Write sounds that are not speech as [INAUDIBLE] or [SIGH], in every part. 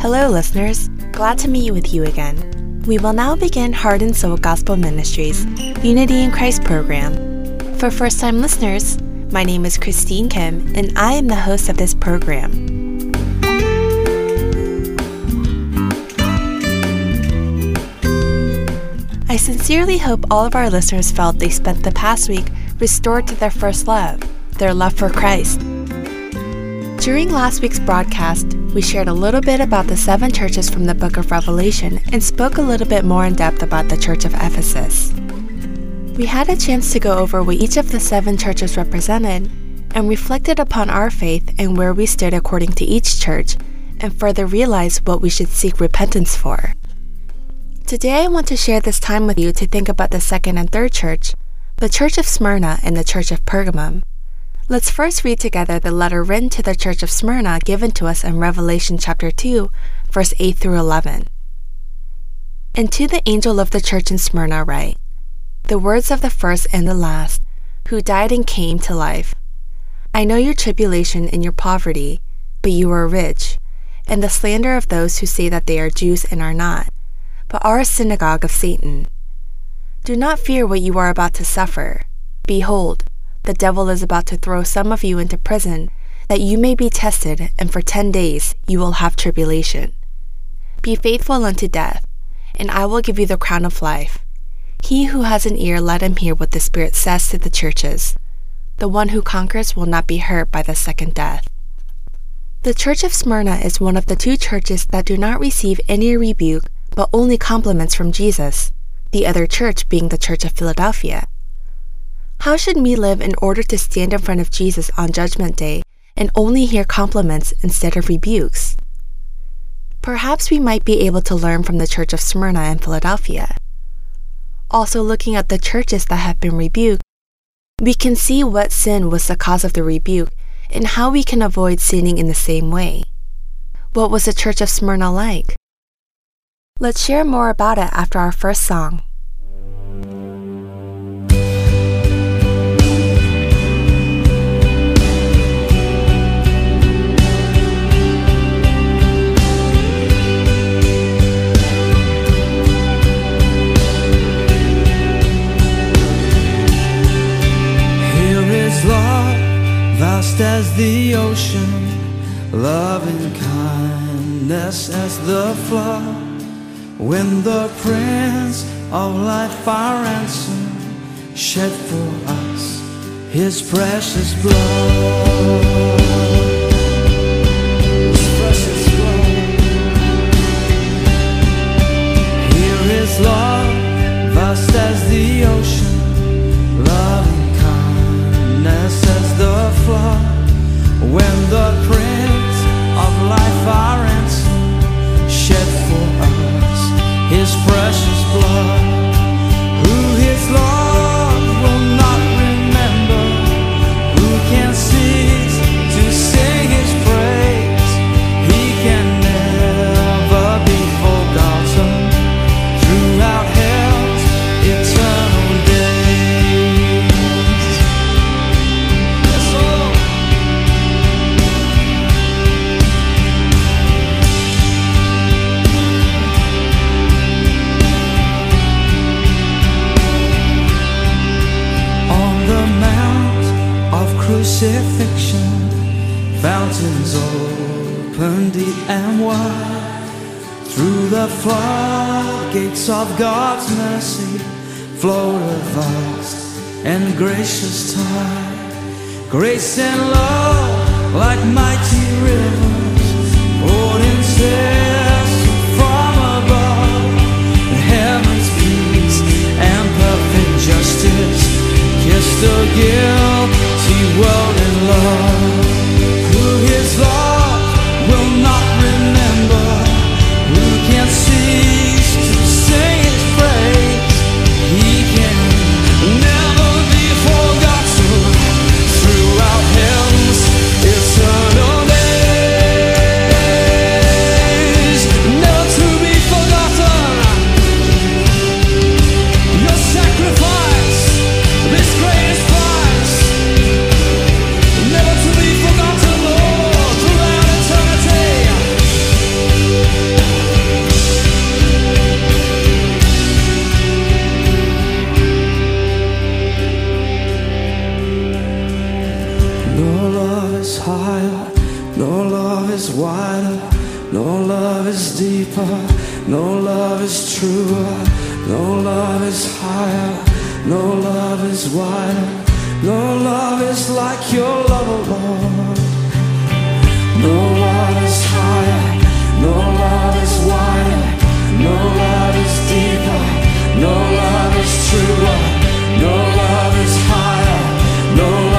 Hello, listeners. Glad to meet with you again. We will now begin Heart and Soul Gospel Ministries Unity in Christ program. For first time listeners, my name is Christine Kim, and I am the host of this program. Sincerely hope all of our listeners felt they spent the past week restored to their first love, their love for Christ. During last week's broadcast, we shared a little bit about the seven churches from the book of Revelation and spoke a little bit more in depth about the church of Ephesus. We had a chance to go over what each of the seven churches represented and reflected upon our faith and where we stood according to each church and further realized what we should seek repentance for. Today, I want to share this time with you to think about the second and third church, the church of Smyrna and the church of Pergamum. Let's first read together the letter written to the church of Smyrna given to us in Revelation chapter 2, verse 8 through 11. And to the angel of the church in Smyrna write, The words of the first and the last, who died and came to life. I know your tribulation and your poverty, but you are rich, and the slander of those who say that they are Jews and are not, but are a synagogue of Satan. Do not fear what you are about to suffer. Behold, the devil is about to throw some of you into prison, that you may be tested, and for ten days you will have tribulation. Be faithful unto death, and I will give you the crown of life. He who has an ear, let him hear what the Spirit says to the churches. The one who conquers will not be hurt by the second death. The Church of Smyrna is one of the two churches that do not receive any rebuke, but only compliments from Jesus, the other church being the Church of Philadelphia. How should we live in order to stand in front of Jesus on Judgment Day and only hear compliments instead of rebukes? Perhaps we might be able to learn from the Church of Smyrna and Philadelphia. Also, looking at the churches that have been rebuked, we can see what sin was the cause of the rebuke and how we can avoid sinning in the same way. What was the Church of Smyrna like? Let's share more about it after our first song. Vast as the ocean, loving kindness as the flood. When the Prince of Life, our ransom, shed for us his precious blood. Vast as the ocean, loving kindness as the flood. When the Prince of Life, our precious blood. Truer, no love is higher, no love is wider, no love is like your love, oh Lord. No love is higher, no love is wider, no love is deeper, no love is truer, no love is higher, no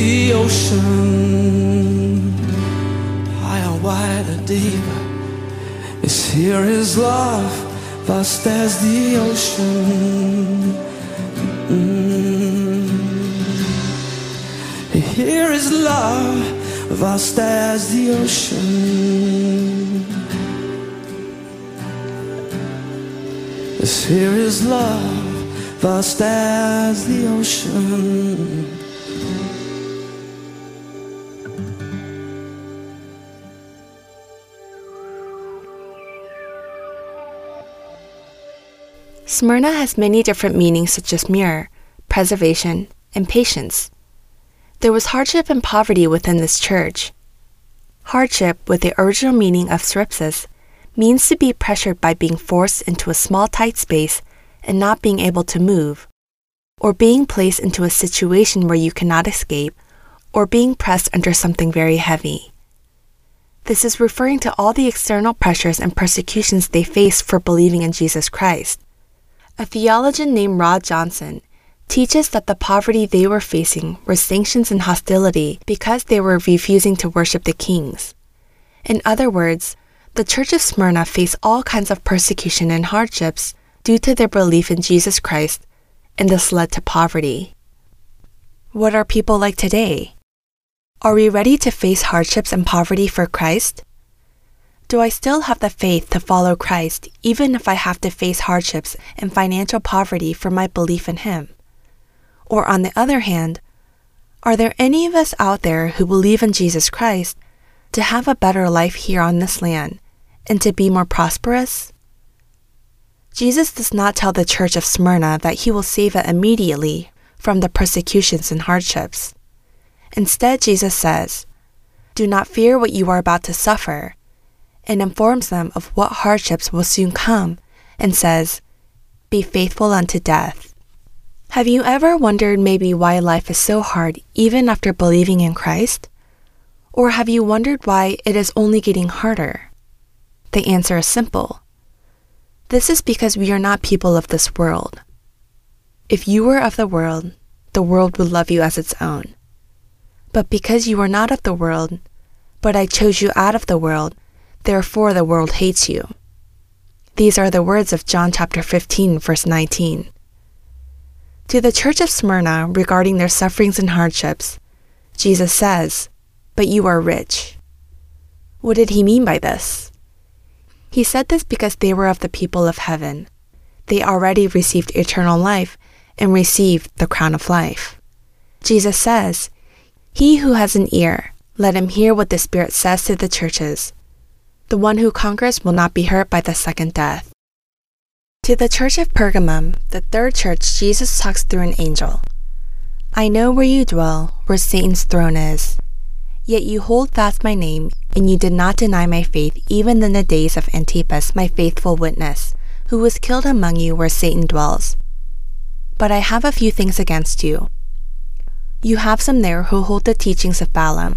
the ocean, higher, wider, deeper. Yes, here is love, vast as the ocean. Mm. Here is love, vast as the ocean. Yes, here is love, vast as the ocean. Smyrna has many different meanings such as mirror, preservation, and patience. There was hardship and poverty within this church. Hardship, with the original meaning of thlipsis, means to be pressured by being forced into a small tight space and not being able to move, or being placed into a situation where you cannot escape, or being pressed under something very heavy. This is referring to all the external pressures and persecutions they faced for believing in Jesus Christ. A theologian named Rod Johnson teaches that the poverty they were facing were sanctions and hostility because they were refusing to worship the kings. In other words, the Church of Smyrna faced all kinds of persecution and hardships due to their belief in Jesus Christ, and this led to poverty. What are people like today? Are we ready to face hardships and poverty for Christ? Do I still have the faith to follow Christ even if I have to face hardships and financial poverty for my belief in Him? Or on the other hand, are there any of us out there who believe in Jesus Christ to have a better life here on this land and to be more prosperous? Jesus does not tell the church of Smyrna that he will save it immediately from the persecutions and hardships. Instead, Jesus says, Do not fear what you are about to suffer, and informs them of what hardships will soon come, and says, Be faithful unto death. Have you ever wondered maybe why life is so hard even after believing in Christ? Or have you wondered why it is only getting harder? The answer is simple. This is because we are not people of this world. If you were of the world, the world would love you as its own. But because you are not of the world, but I chose you out of the world, therefore the world hates you. These are the words of John chapter 15, verse 19. To the church of Smyrna regarding their sufferings and hardships, Jesus says, But you are rich. What did he mean by this? He said this because they were of the people of heaven. They already received eternal life and received the crown of life. Jesus says, He who has an ear, let him hear what the Spirit says to the churches. The one who conquers will not be hurt by the second death. To the church of Pergamum, the third church, Jesus talks through an angel. I know where you dwell, where Satan's throne is. Yet you hold fast my name, and you did not deny my faith even in the days of Antipas, my faithful witness, who was killed among you where Satan dwells. But I have a few things against you. You have some there who hold the teachings of Balaam,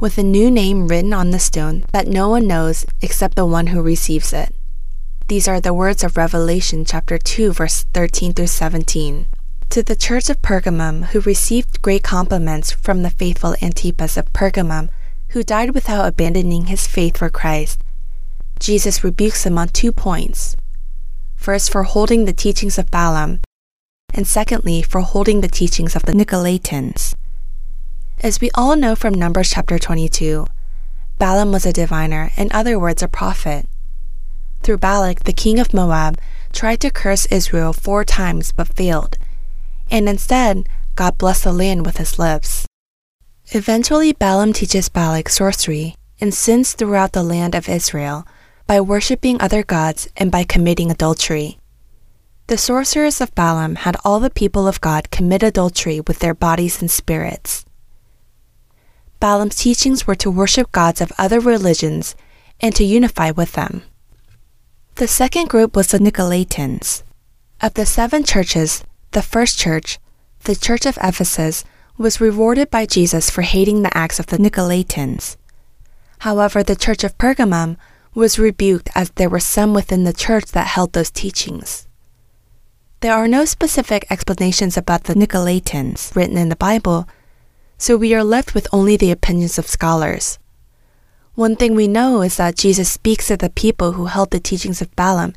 with a new name written on the stone that no one knows except the one who receives it. These are the words of Revelation chapter 2 verse 13 through 17. To the church of Pergamum, who received great compliments from the faithful Antipas of Pergamum, who died without abandoning his faith for Christ, Jesus rebukes them on two points. First, for holding the teachings of Balaam, and secondly, for holding the teachings of the Nicolaitans. As we all know from Numbers chapter 22, Balaam was a diviner, in other words, a prophet. Through Balak, the king of Moab tried to curse Israel four times but failed, and instead, God blessed the land with his lips. Eventually, Balaam teaches Balak sorcery and sins throughout the land of Israel by worshipping other gods and by committing adultery. The sorcerers of Balaam had all the people of God commit adultery with their bodies and spirits. Balaam's teachings were to worship gods of other religions and to unify with them. The second group was the Nicolaitans. Of the seven churches, the first church, the church of Ephesus, was rewarded by Jesus for hating the acts of the Nicolaitans. However, the church of Pergamum was rebuked as there were some within the church that held those teachings. There are no specific explanations about the Nicolaitans written in the Bible, so we are left with only the opinions of scholars. One thing we know is that Jesus speaks of the people who held the teachings of Balaam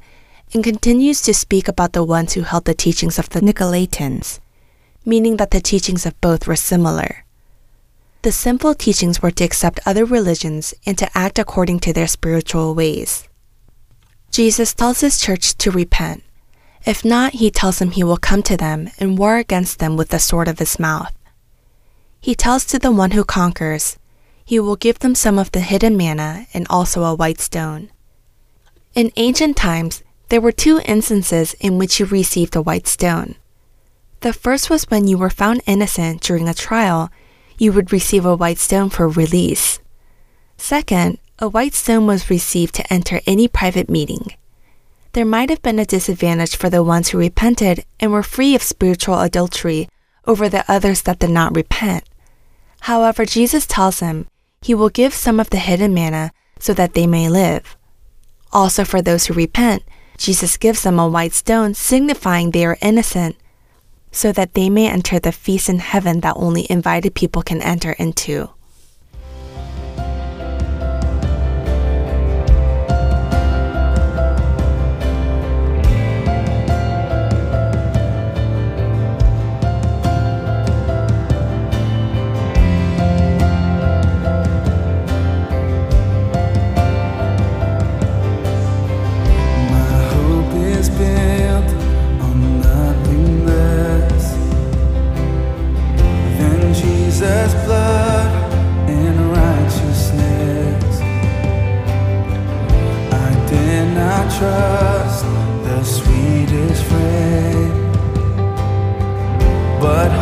and continues to speak about the ones who held the teachings of the Nicolaitans, meaning that the teachings of both were similar. The simple teachings were to accept other religions and to act according to their spiritual ways. Jesus tells his church to repent. If not, he tells them he will come to them and war against them with the sword of his mouth. He tells to the one who conquers, he will give them some of the hidden manna and also a white stone. In ancient times, there were two instances in which you received a white stone. The first was when you were found innocent during a trial, you would receive a white stone for release. Second, a white stone was received to enter any private meeting. There might have been a disadvantage for the ones who repented and were free of spiritual adultery over the others that did not repent. However, Jesus tells them he will give some of the hidden manna so that they may live. Also, for those who repent, Jesus gives them a white stone signifying they are innocent, so that they may enter the feast in heaven that only invited people can enter into. But.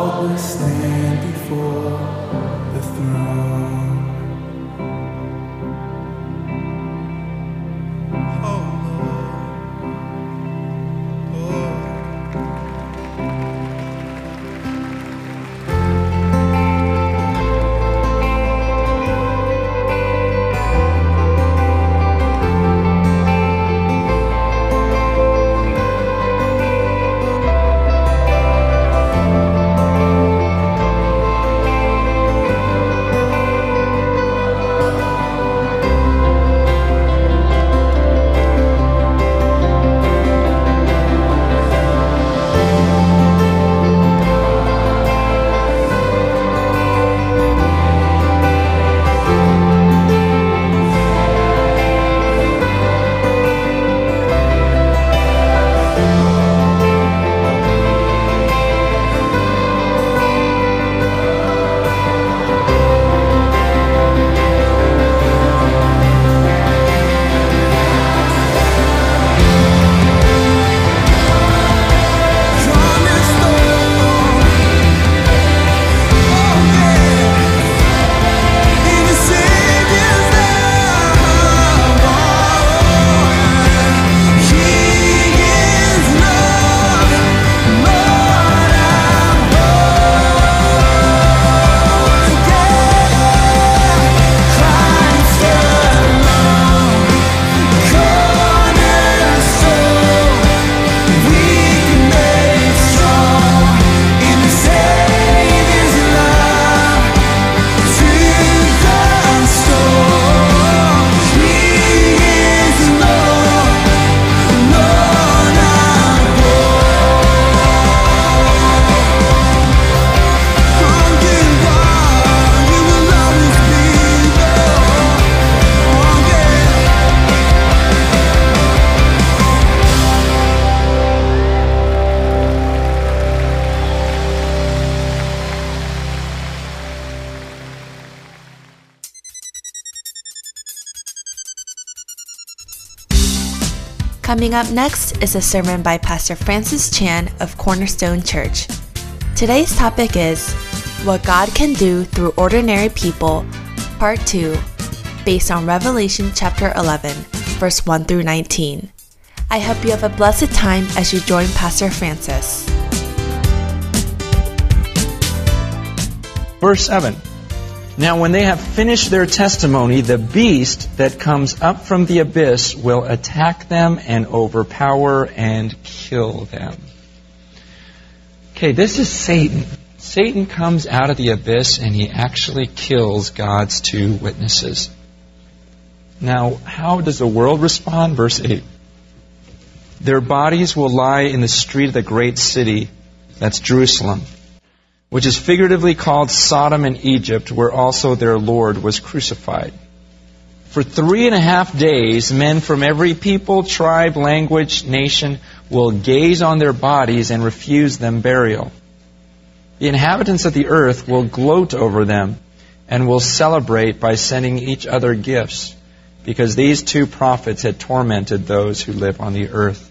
Faultless stand before the throne. Coming up next is a sermon by Pastor Francis Chan of Cornerstone Church. Today's topic is What God Can Do Through Ordinary People, Part 2, based on Revelation chapter 11, verse 1 through 19. I hope you have a blessed time as you join Pastor Francis. Verse 7. Now, when they have finished their testimony, the beast that comes up from the abyss will attack them and overpower and kill them. Okay, this is Satan. Satan comes out of the abyss and he actually kills God's two witnesses. Now, how does the world respond? Verse 8. Their bodies will lie in the street of the great city, that's Jerusalem which is figuratively called Sodom and Egypt, where also their Lord was crucified. For three and a half days, men from every people, tribe, language, nation will gaze on their bodies and refuse them burial. The inhabitants of the earth will gloat over them and will celebrate by sending each other gifts, because these two prophets had tormented those who live on the earth.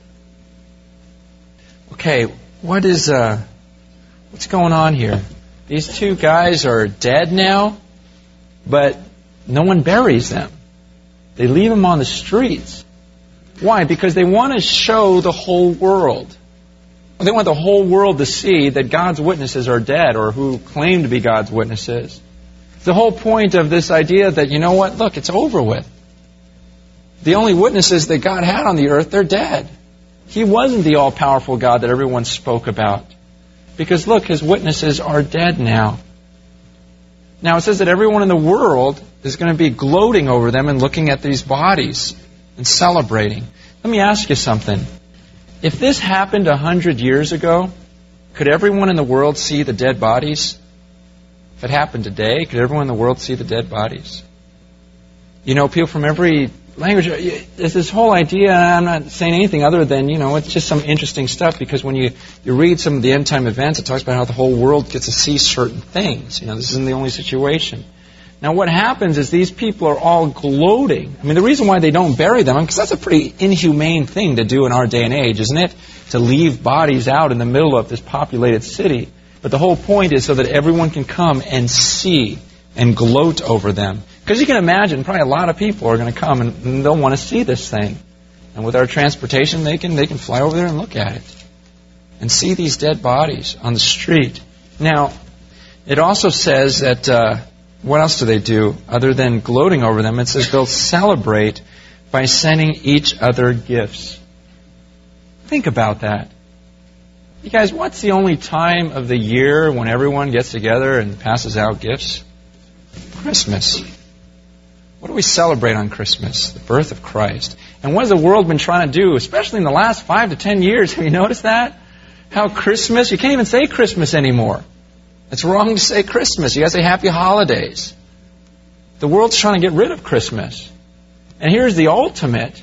Okay, what is uh, What's going on here? These two guys are dead now, but no one buries them. They leave them on the streets. Why? Because they want to show the whole world. They want the whole world to see that God's witnesses are dead or who claim to be God's witnesses. The whole point of this idea that, you know what, look, it's over with. The only witnesses that God had on the earth, they're dead. He wasn't the all powerful God that everyone spoke about. Because look, his witnesses are dead now. Now it says that everyone in the world is going to be gloating over them and looking at these bodies and celebrating. Let me ask you something. If this happened a hundred years ago, could everyone in the world see the dead bodies? If it happened today, could everyone in the world see the dead bodies? You know, people from every language. Uh, there's this whole idea, I'm not saying anything other than, you know, it's just some interesting stuff because when you, you read some of the end time events, it talks about how the whole world gets to see certain things. You know, this isn't the only situation. Now, what happens is these people are all gloating. I mean, the reason why they don't bury them, because that's a pretty inhumane thing to do in our day and age, isn't it? To leave bodies out in the middle of this populated city. But the whole point is so that everyone can come and see and gloat over them. Because you can imagine, probably a lot of people are going to come and they'll want to see this thing. And with our transportation, they can, they can fly over there and look at it and see these dead bodies on the street. Now, it also says that, uh, what else do they do other than gloating over them? It says they'll celebrate by sending each other gifts. Think about that. You guys, what's the only time of the year when everyone gets together and passes out gifts? Christmas. What do we celebrate on Christmas? The birth of Christ. And what has the world been trying to do, especially in the last five to ten years? [LAUGHS] Have you noticed that? How Christmas, you can't even say Christmas anymore. It's wrong to say Christmas. You gotta say happy holidays. The world's trying to get rid of Christmas. And here's the ultimate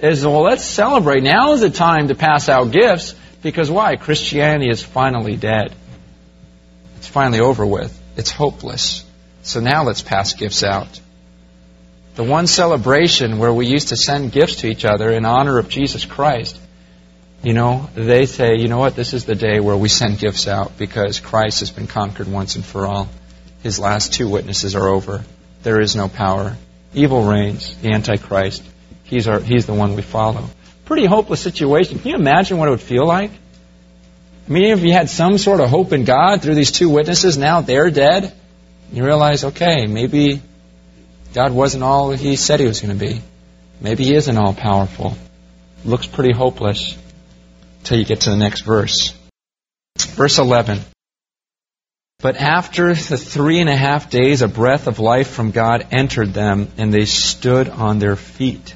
is well let's celebrate. Now is the time to pass out gifts because why? Christianity is finally dead. It's finally over with. It's hopeless. So now let's pass gifts out. The one celebration where we used to send gifts to each other in honor of Jesus Christ you know, they say, you know what, this is the day where we send gifts out because Christ has been conquered once and for all. His last two witnesses are over. There is no power. Evil reigns, the Antichrist. He's, our, he's the one we follow. Pretty hopeless situation. Can you imagine what it would feel like? I mean, if you had some sort of hope in God through these two witnesses, now they're dead, you realize, okay, maybe God wasn't all he said he was going to be. Maybe he isn't all powerful. Looks pretty hopeless till you get to the next verse. Verse 11. But after the three and a half days, a breath of life from God entered them, and they stood on their feet.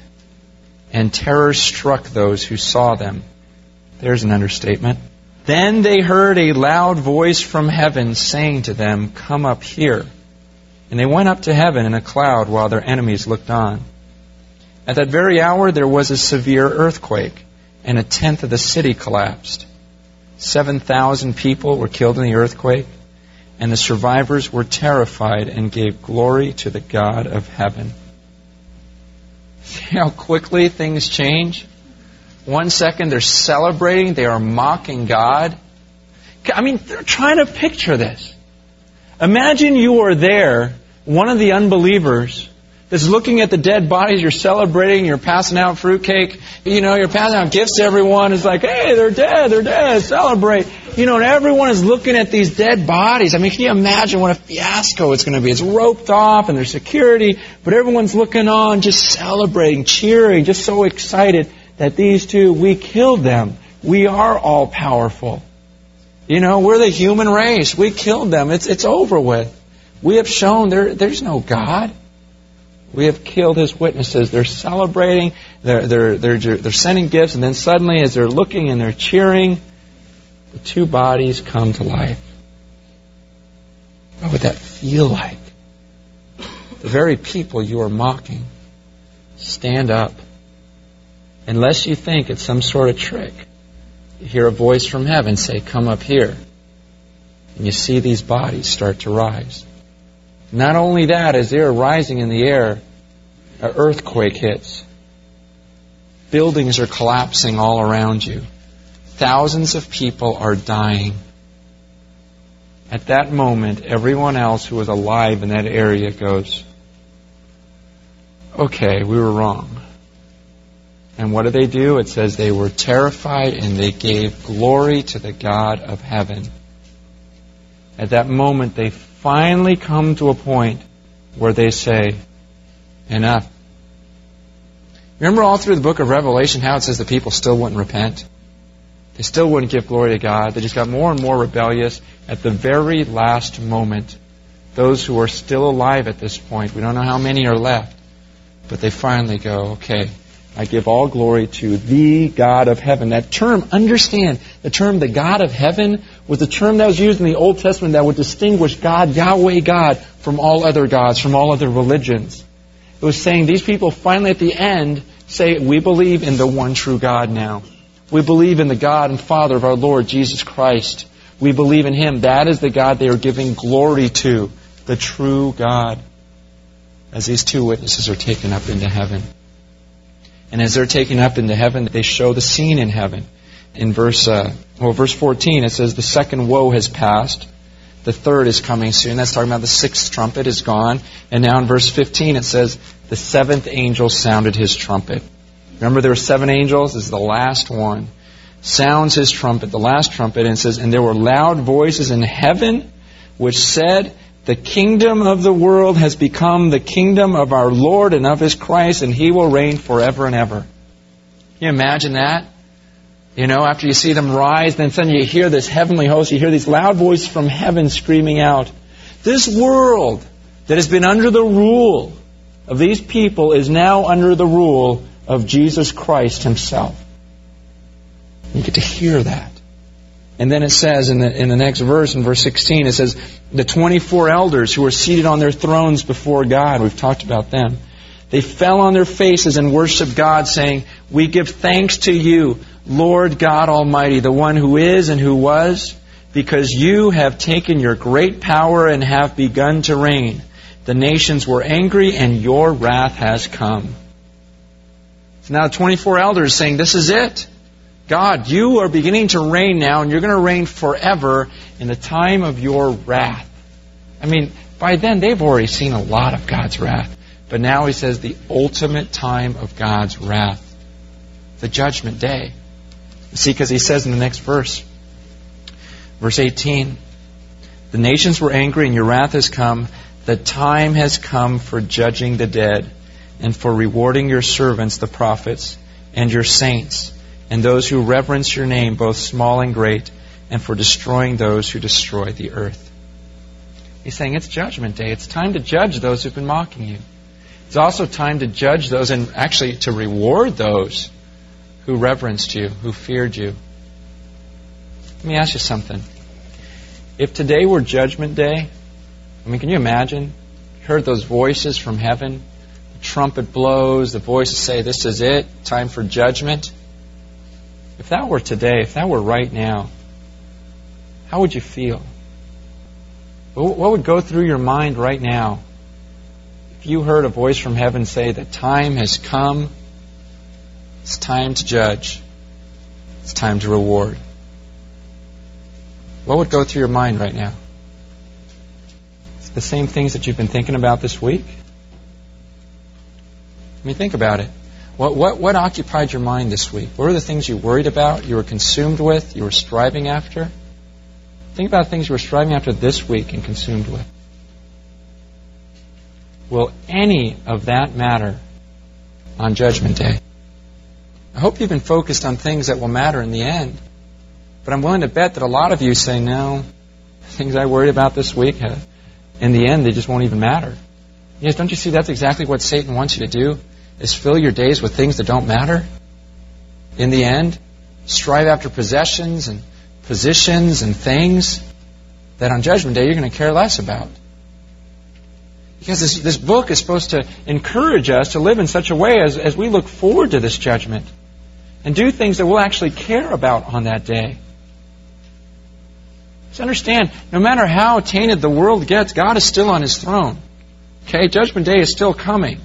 And terror struck those who saw them. There's an understatement. Then they heard a loud voice from heaven saying to them, Come up here. And they went up to heaven in a cloud while their enemies looked on. At that very hour there was a severe earthquake and a tenth of the city collapsed. 7,000 people were killed in the earthquake, and the survivors were terrified and gave glory to the God of heaven. See how quickly things change? One second they're celebrating, they are mocking God. I mean, they're trying to picture this. Imagine you are there, one of the unbelievers, that's looking at the dead bodies. You're celebrating. You're passing out fruitcake. You know, you're passing out gifts to everyone. It's like, hey, they're dead. They're dead. Celebrate. You know, and everyone is looking at these dead bodies. I mean, can you imagine what a fiasco it's going to be? It's roped off and there's security, but everyone's looking on, just celebrating, cheering, just so excited that these two, we killed them. We are all powerful. You know, we're the human race. We killed them. It's, it's over with. We have shown there, there's no God. We have killed his witnesses. They're celebrating, they're, they're, they're, they're sending gifts, and then suddenly, as they're looking and they're cheering, the two bodies come to life. What would that feel like? The very people you are mocking stand up. Unless you think it's some sort of trick, hear a voice from heaven say, Come up here. And you see these bodies start to rise. Not only that, as they're rising in the air, an earthquake hits. Buildings are collapsing all around you. Thousands of people are dying. At that moment, everyone else who was alive in that area goes, Okay, we were wrong. And what do they do? It says they were terrified and they gave glory to the God of heaven. At that moment, they finally come to a point where they say, enough. Remember all through the book of Revelation how it says the people still wouldn't repent? They still wouldn't give glory to God. They just got more and more rebellious at the very last moment. Those who are still alive at this point, we don't know how many are left, but they finally go, okay, I give all glory to the God of heaven. That term, understand, the term the God of heaven was the term that was used in the Old Testament that would distinguish God, Yahweh God, from all other gods, from all other religions. It was saying these people finally at the end say, we believe in the one true God now. We believe in the God and Father of our Lord Jesus Christ. We believe in Him. That is the God they are giving glory to, the true God. as these two witnesses are taken up into heaven. And as they're taken up into heaven, they show the scene in heaven. In verse, uh, well, verse 14, it says, The second woe has passed. The third is coming soon. That's talking about the sixth trumpet is gone. And now in verse 15, it says, The seventh angel sounded his trumpet. Remember, there were seven angels. This is the last one. Sounds his trumpet, the last trumpet, and says, And there were loud voices in heaven which said, the kingdom of the world has become the kingdom of our Lord and of His Christ, and He will reign forever and ever. Can you imagine that? You know, after you see them rise, then suddenly you hear this heavenly host, you hear these loud voices from heaven screaming out, This world that has been under the rule of these people is now under the rule of Jesus Christ Himself. You get to hear that. And then it says in the, in the next verse, in verse 16, it says, the 24 elders who were seated on their thrones before God, we've talked about them, they fell on their faces and worshiped God, saying, We give thanks to you, Lord God Almighty, the one who is and who was, because you have taken your great power and have begun to reign. The nations were angry, and your wrath has come. Now 24 elders saying, This is it. God, you are beginning to reign now, and you're going to reign forever in the time of your wrath. I mean, by then they've already seen a lot of God's wrath. But now he says the ultimate time of God's wrath, the judgment day. See, because he says in the next verse, verse 18, the nations were angry and your wrath has come. The time has come for judging the dead and for rewarding your servants, the prophets, and your saints and those who reverence your name, both small and great, and for destroying those who destroy the earth. He's saying it's judgment day. It's time to judge those who've been mocking you. It's also time to judge those and actually to reward those who reverenced you, who feared you. Let me ask you something. If today were judgment day, I mean, can you imagine? You heard those voices from heaven. The trumpet blows, the voices say, This is it, time for judgment. If that were today, if that were right now, how would you feel? What would go through your mind right now if you heard a voice from heaven say that time has come, it's time to judge, it's time to reward? What would go through your mind right now? It's the same things that you've been thinking about this week. I mean, think about it. What, what, what occupied your mind this week? What were the things you worried about, you were consumed with, you were striving after? Think about things you were striving after this week and consumed with. Will any of that matter on Judgment Day? I hope you've been focused on things that will matter in the end. But I'm willing to bet that a lot of you say, no, things I worried about this week, uh, in the end, they just won't even matter. Yes, don't you see that's exactly what Satan wants you to do? Is fill your days with things that don't matter. In the end, strive after possessions and positions and things that on Judgment Day you're going to care less about. Because this, this book is supposed to encourage us to live in such a way as, as we look forward to this judgment and do things that we'll actually care about on that day. Just understand, no matter how tainted the world gets, God is still on his throne. Okay? Judgment Day is still coming.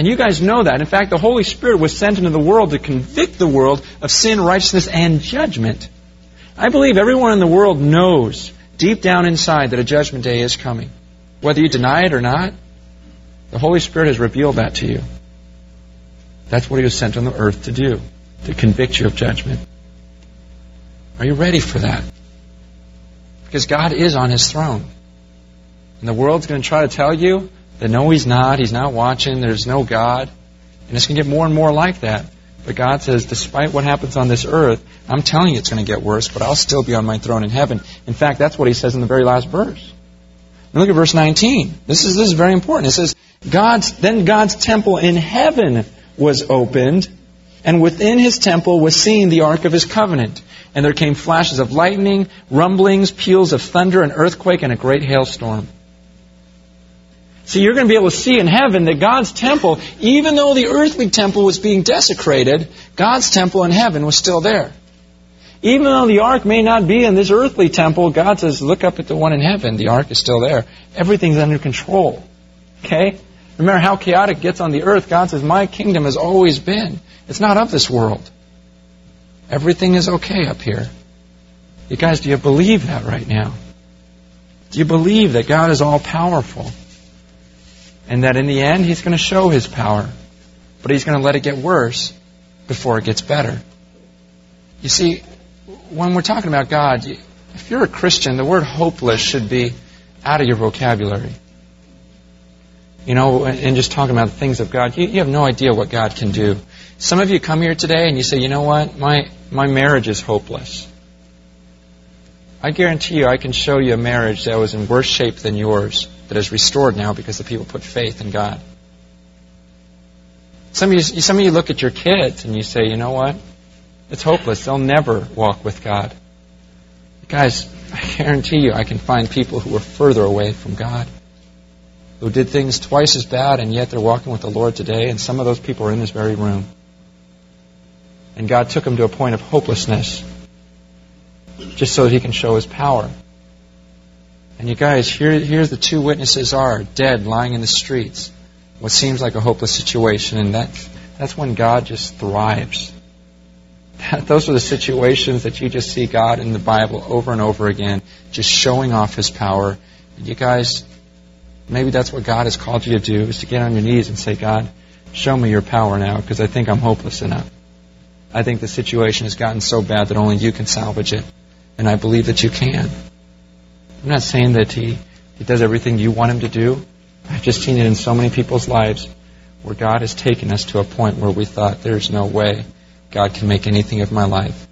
And you guys know that. In fact, the Holy Spirit was sent into the world to convict the world of sin, righteousness, and judgment. I believe everyone in the world knows deep down inside that a judgment day is coming. Whether you deny it or not, the Holy Spirit has revealed that to you. That's what He was sent on the earth to do, to convict you of judgment. Are you ready for that? Because God is on His throne. And the world's going to try to tell you that no, he's not. He's not watching. There's no God. And it's going to get more and more like that. But God says, despite what happens on this earth, I'm telling you it's going to get worse, but I'll still be on my throne in heaven. In fact, that's what he says in the very last verse. Now look at verse 19. This is, this is very important. It says, God's, then God's temple in heaven was opened, and within his temple was seen the ark of his covenant. And there came flashes of lightning, rumblings, peals of thunder, an earthquake, and a great hailstorm. So you're going to be able to see in heaven that God's temple, even though the earthly temple was being desecrated, God's temple in heaven was still there. Even though the ark may not be in this earthly temple, God says, look up at the one in heaven. The ark is still there. Everything's under control. Okay? No matter how chaotic it gets on the earth, God says, My kingdom has always been. It's not of this world. Everything is okay up here. You guys, do you believe that right now? Do you believe that God is all powerful? And that in the end, He's going to show His power. But He's going to let it get worse before it gets better. You see, when we're talking about God, if you're a Christian, the word hopeless should be out of your vocabulary. You know, and just talking about the things of God, you, have no idea what God can do. Some of you come here today and you say, you know what, my, my marriage is hopeless. I guarantee you I can show you a marriage that was in worse shape than yours that is restored now because the people put faith in God. Some of you, some of you look at your kids and you say, you know what? It's hopeless. They'll never walk with God. Guys, [LAUGHS] I guarantee you I can find people who are further away from God who did things twice as bad, and yet they're walking with the Lord today, and some of those people are in this very room. And God took them to a point of hopelessness just so that He can show His power. And you guys, here, here's the two witnesses are dead, lying in the streets. What seems like a hopeless situation, and that's, that's when God just thrives. [LAUGHS] those are the situations that you just see God in the Bible over and over again, just showing off His power. And you guys, Maybe that's what God has called you to do, is to get on your knees and say, God, show me your power now, because I think I'm hopeless enough. I think the situation has gotten so bad that only you can salvage it. And I believe that you can. I'm not saying that he, he does everything you want him to do. I've just seen it in so many people's lives where God has taken us to a point where we thought there's no way God can make anything of my life.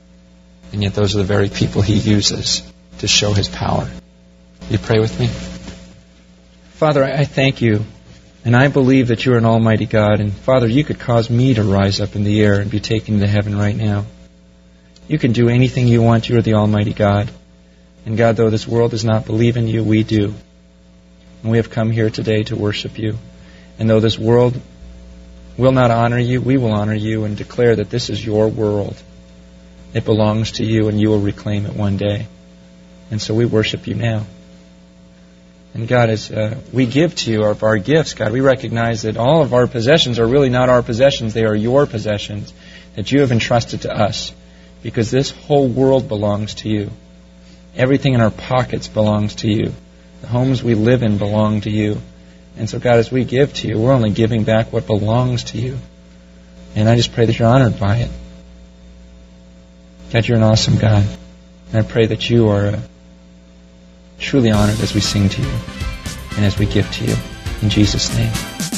And yet those are the very people he uses to show his power. You pray with me? Father, I thank you, and I believe that you are an almighty God, and Father, you could cause me to rise up in the air and be taken to heaven right now. You can do anything you want. You are the almighty God. And God, though this world does not believe in you, we do. And we have come here today to worship you. And though this world will not honor you, we will honor you and declare that this is your world. It belongs to you, and you will reclaim it one day. And so we worship you now. And God, as uh, we give to you of our gifts, God, we recognize that all of our possessions are really not our possessions, they are your possessions that you have entrusted to us. Because this whole world belongs to you. Everything in our pockets belongs to you. The homes we live in belong to you. And so, God, as we give to you, we're only giving back what belongs to you. And I just pray that you're honored by it. God, you're an awesome God. And I pray that you are. Uh, truly honored as we sing to you and as we give to you. In Jesus' name.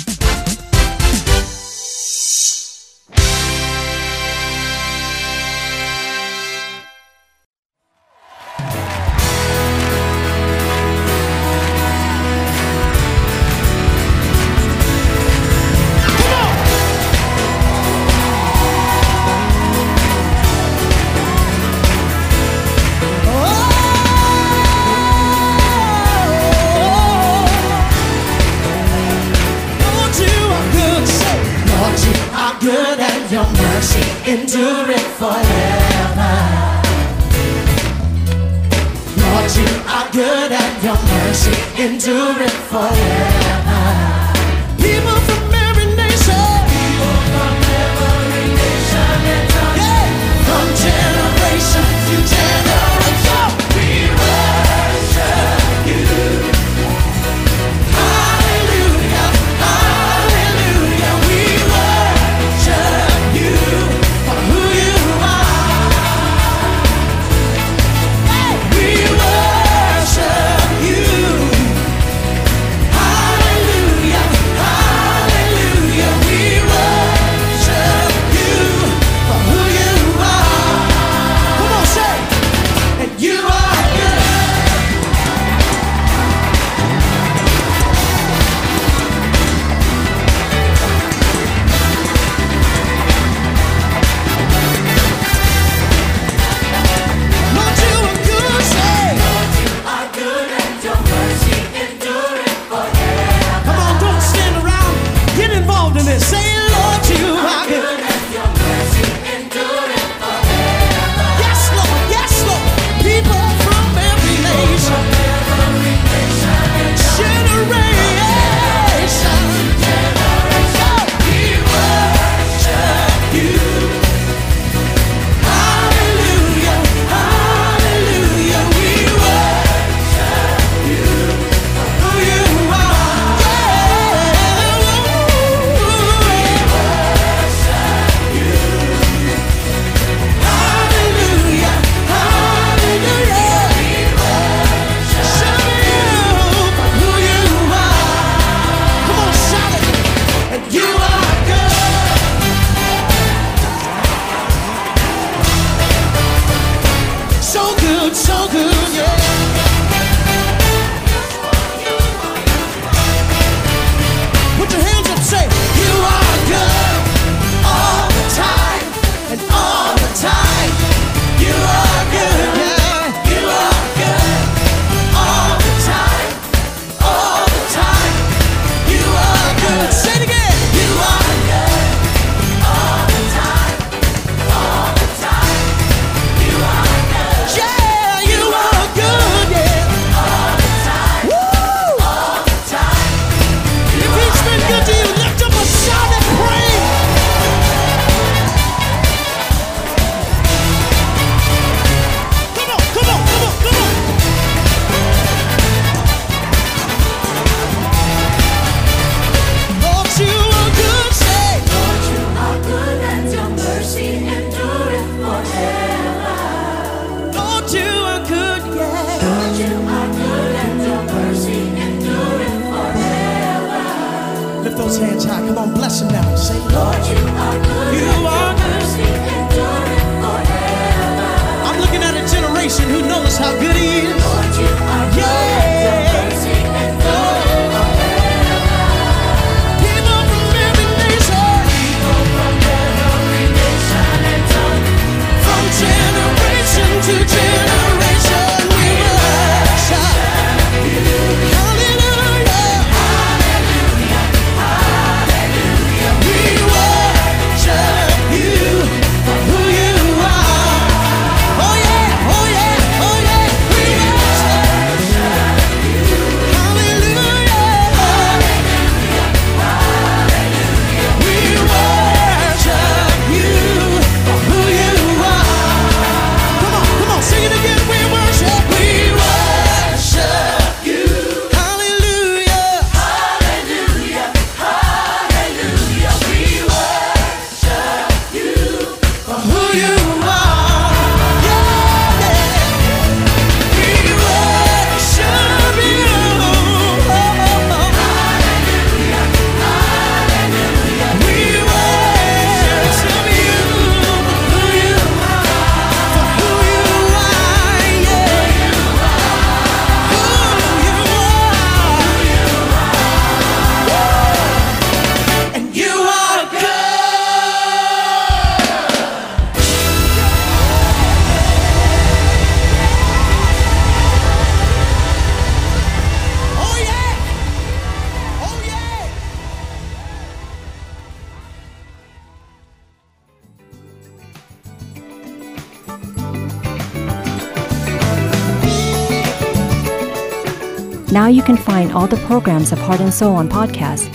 Can find all the programs of Heart and Soul on podcast.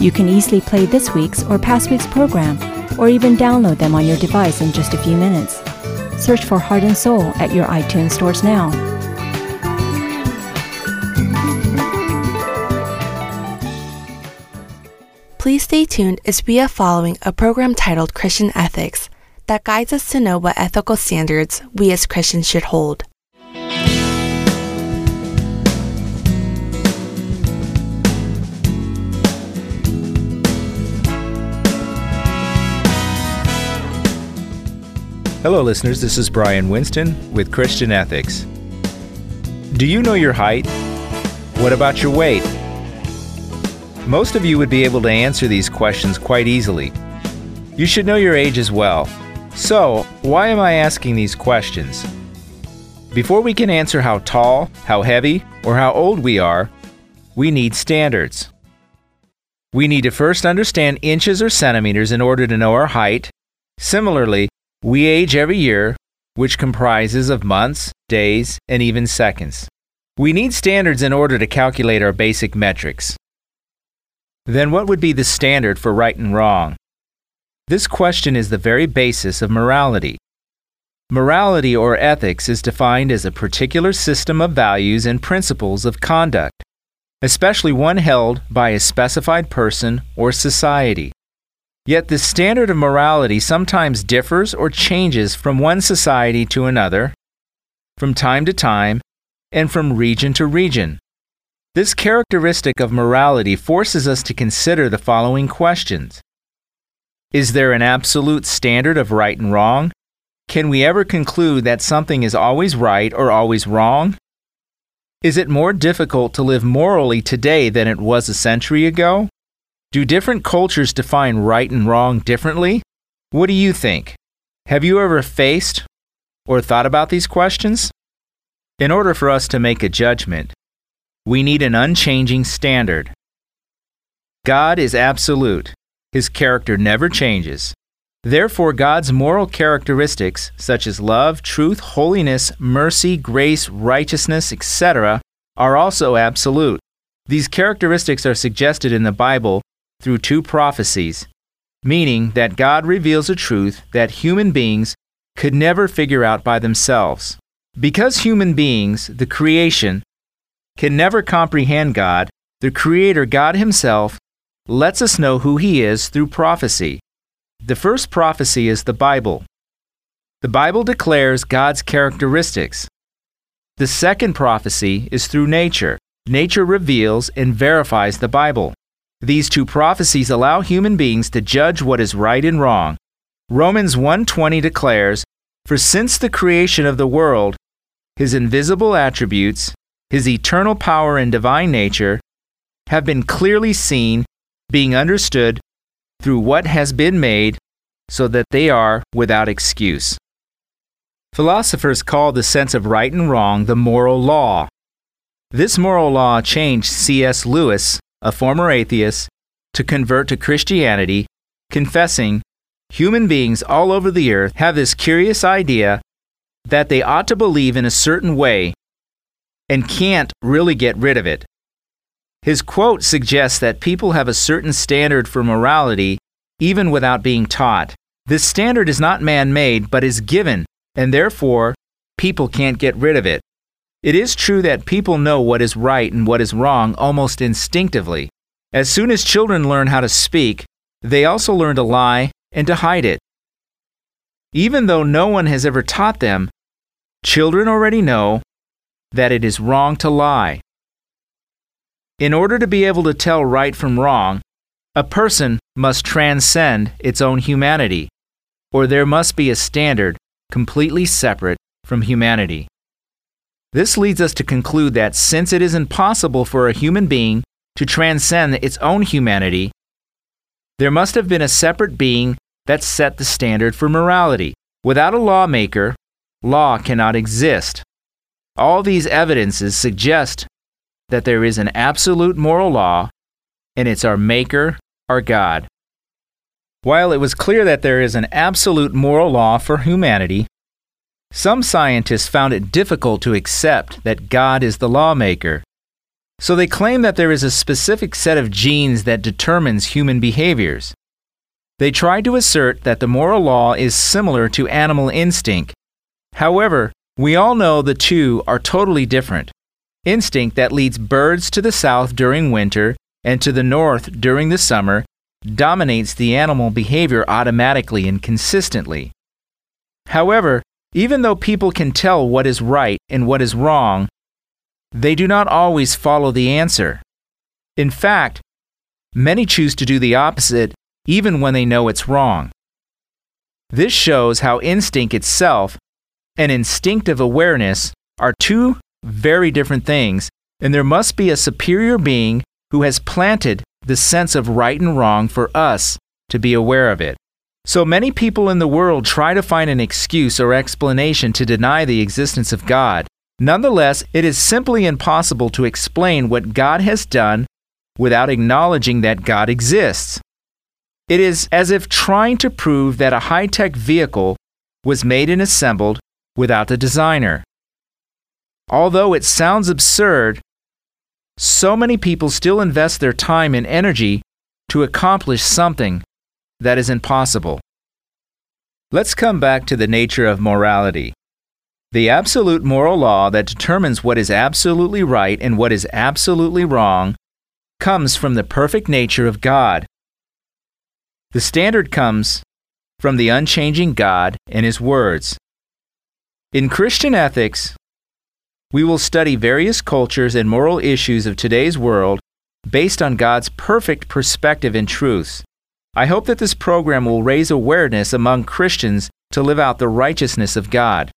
You can easily play this week's or past week's program, or even download them on your device in just a few minutes. Search for Heart and Soul at your iTunes stores now. Please stay tuned as we are following a program titled Christian Ethics that guides us to know what ethical standards we as Christians should hold. Hello, listeners. This is Brian Winston with Christian Ethics. Do you know your height? What about your weight? Most of you would be able to answer these questions quite easily. You should know your age as well. So, why am I asking these questions? Before we can answer how tall, how heavy, or how old we are, we need standards. We need to first understand inches or centimeters in order to know our height. Similarly, we age every year, which comprises of months, days, and even seconds. We need standards in order to calculate our basic metrics. Then, what would be the standard for right and wrong? This question is the very basis of morality. Morality or ethics is defined as a particular system of values and principles of conduct, especially one held by a specified person or society. Yet the standard of morality sometimes differs or changes from one society to another, from time to time, and from region to region. This characteristic of morality forces us to consider the following questions Is there an absolute standard of right and wrong? Can we ever conclude that something is always right or always wrong? Is it more difficult to live morally today than it was a century ago? Do different cultures define right and wrong differently? What do you think? Have you ever faced or thought about these questions? In order for us to make a judgment, we need an unchanging standard. God is absolute. His character never changes. Therefore, God's moral characteristics, such as love, truth, holiness, mercy, grace, righteousness, etc., are also absolute. These characteristics are suggested in the Bible through two prophecies, meaning that God reveals a truth that human beings could never figure out by themselves. Because human beings, the creation, can never comprehend God, the Creator God Himself lets us know who He is through prophecy. The first prophecy is the Bible. The Bible declares God's characteristics. The second prophecy is through nature. Nature reveals and verifies the Bible. These two prophecies allow human beings to judge what is right and wrong. Romans 1:20 declares, "For since the creation of the world, his invisible attributes, his eternal power and divine nature have been clearly seen, being understood through what has been made, so that they are without excuse." Philosophers call the sense of right and wrong the moral law. This moral law changed C.S. Lewis, a former atheist, to convert to Christianity, confessing human beings all over the earth have this curious idea that they ought to believe in a certain way and can't really get rid of it. His quote suggests that people have a certain standard for morality even without being taught. This standard is not man made, but is given, and therefore people can't get rid of it. It is true that people know what is right and what is wrong almost instinctively. As soon as children learn how to speak, they also learn to lie and to hide it. Even though no one has ever taught them, children already know that it is wrong to lie. In order to be able to tell right from wrong, a person must transcend its own humanity, or there must be a standard completely separate from humanity. This leads us to conclude that since it is impossible for a human being to transcend its own humanity, there must have been a separate being that set the standard for morality. Without a lawmaker, law cannot exist. All these evidences suggest that there is an absolute moral law, and it's our Maker, our God. While it was clear that there is an absolute moral law for humanity, some scientists found it difficult to accept that God is the lawmaker. So they claim that there is a specific set of genes that determines human behaviors. They tried to assert that the moral law is similar to animal instinct. However, we all know the two are totally different. Instinct that leads birds to the south during winter and to the north during the summer dominates the animal behavior automatically and consistently. However, even though people can tell what is right and what is wrong, they do not always follow the answer. In fact, many choose to do the opposite even when they know it's wrong. This shows how instinct itself and instinctive awareness are two very different things, and there must be a superior being who has planted the sense of right and wrong for us to be aware of it. So many people in the world try to find an excuse or explanation to deny the existence of God. Nonetheless, it is simply impossible to explain what God has done without acknowledging that God exists. It is as if trying to prove that a high tech vehicle was made and assembled without the designer. Although it sounds absurd, so many people still invest their time and energy to accomplish something that is impossible. Let's come back to the nature of morality. The absolute moral law that determines what is absolutely right and what is absolutely wrong comes from the perfect nature of God. The standard comes from the unchanging God and His words. In Christian ethics, we will study various cultures and moral issues of today's world based on God's perfect perspective and truths. I hope that this program will raise awareness among Christians to live out the righteousness of God.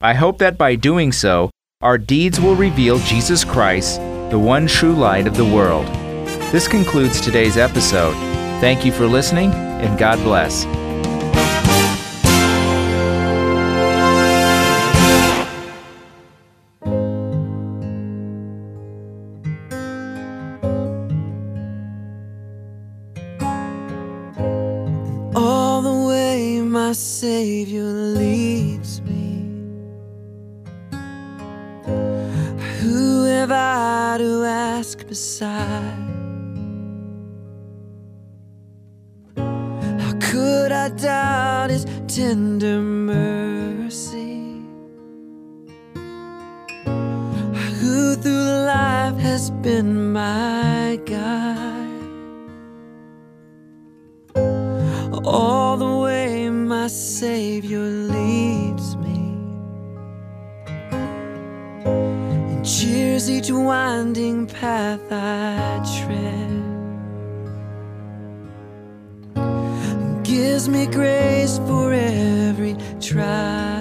I hope that by doing so, our deeds will reveal Jesus Christ, the one true light of the world. This concludes today's episode. Thank you for listening, and God bless. Gives me grace for every trial,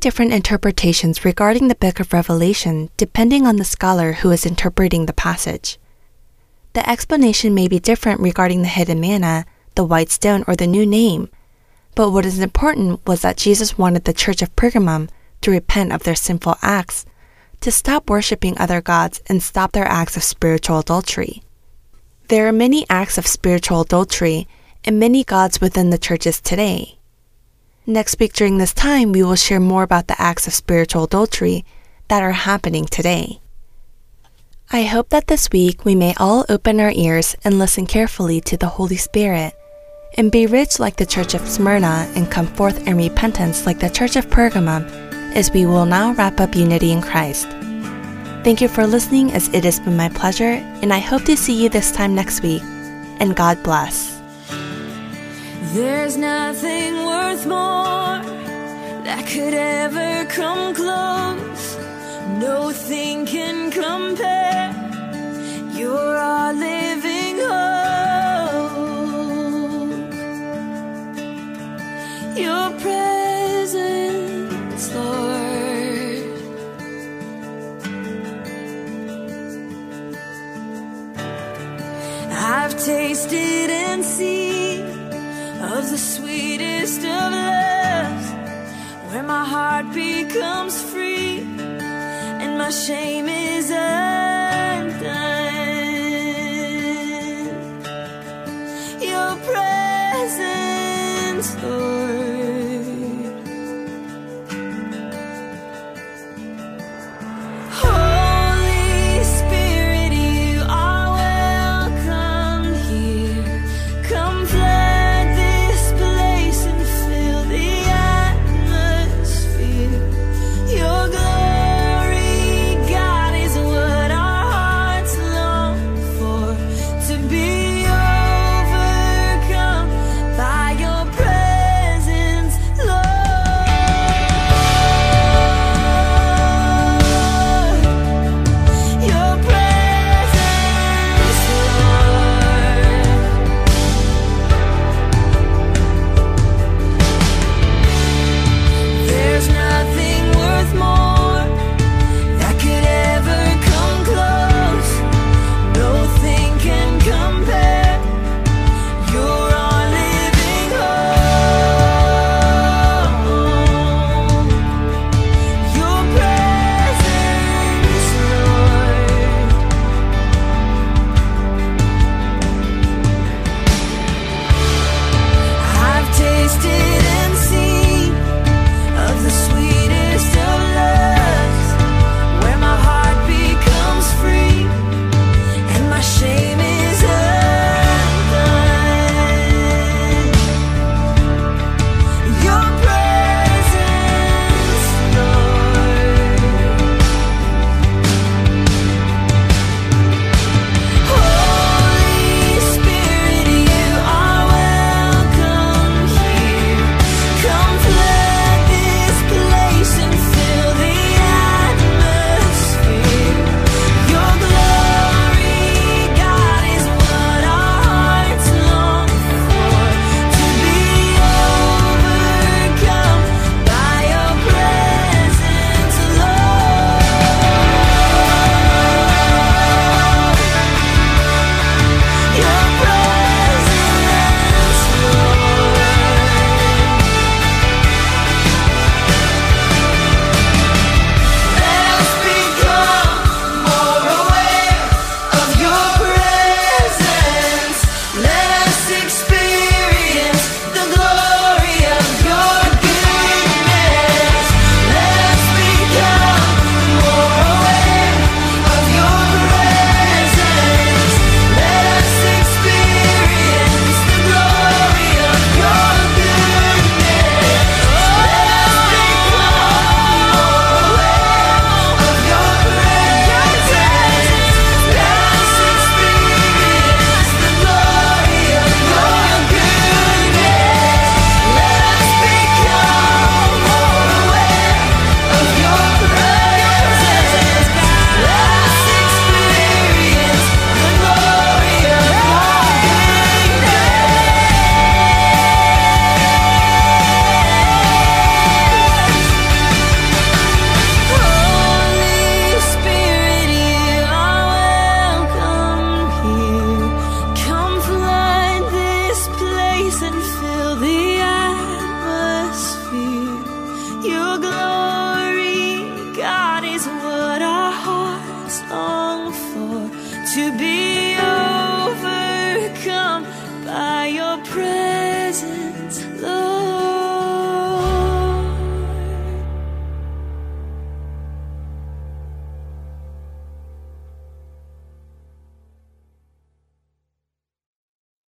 Different interpretations regarding the book of Revelation depending on the scholar who is interpreting the passage. The explanation may be different regarding the hidden manna, the white stone, or the new name, but what is important was that Jesus wanted the church of Pergamum to repent of their sinful acts, to stop worshiping other gods, and stop their acts of spiritual adultery. There are many acts of spiritual adultery and many gods within the churches today. Next week during this time, we will share more about the acts of spiritual adultery that are happening today. I hope that this week we may all open our ears and listen carefully to the Holy Spirit and be rich like the church of Smyrna and come forth in repentance like the church of Pergamum as we will now wrap up unity in Christ. Thank you for listening as it has been my pleasure and I hope to see you this time next week. And God bless. There's nothing worth more that could ever come close. No thing can compare. You're our living hope. Your presence, Lord. I've tasted and seen of the sweetest of loves, where my heart becomes free and my shame is undone. Your presence, Lord.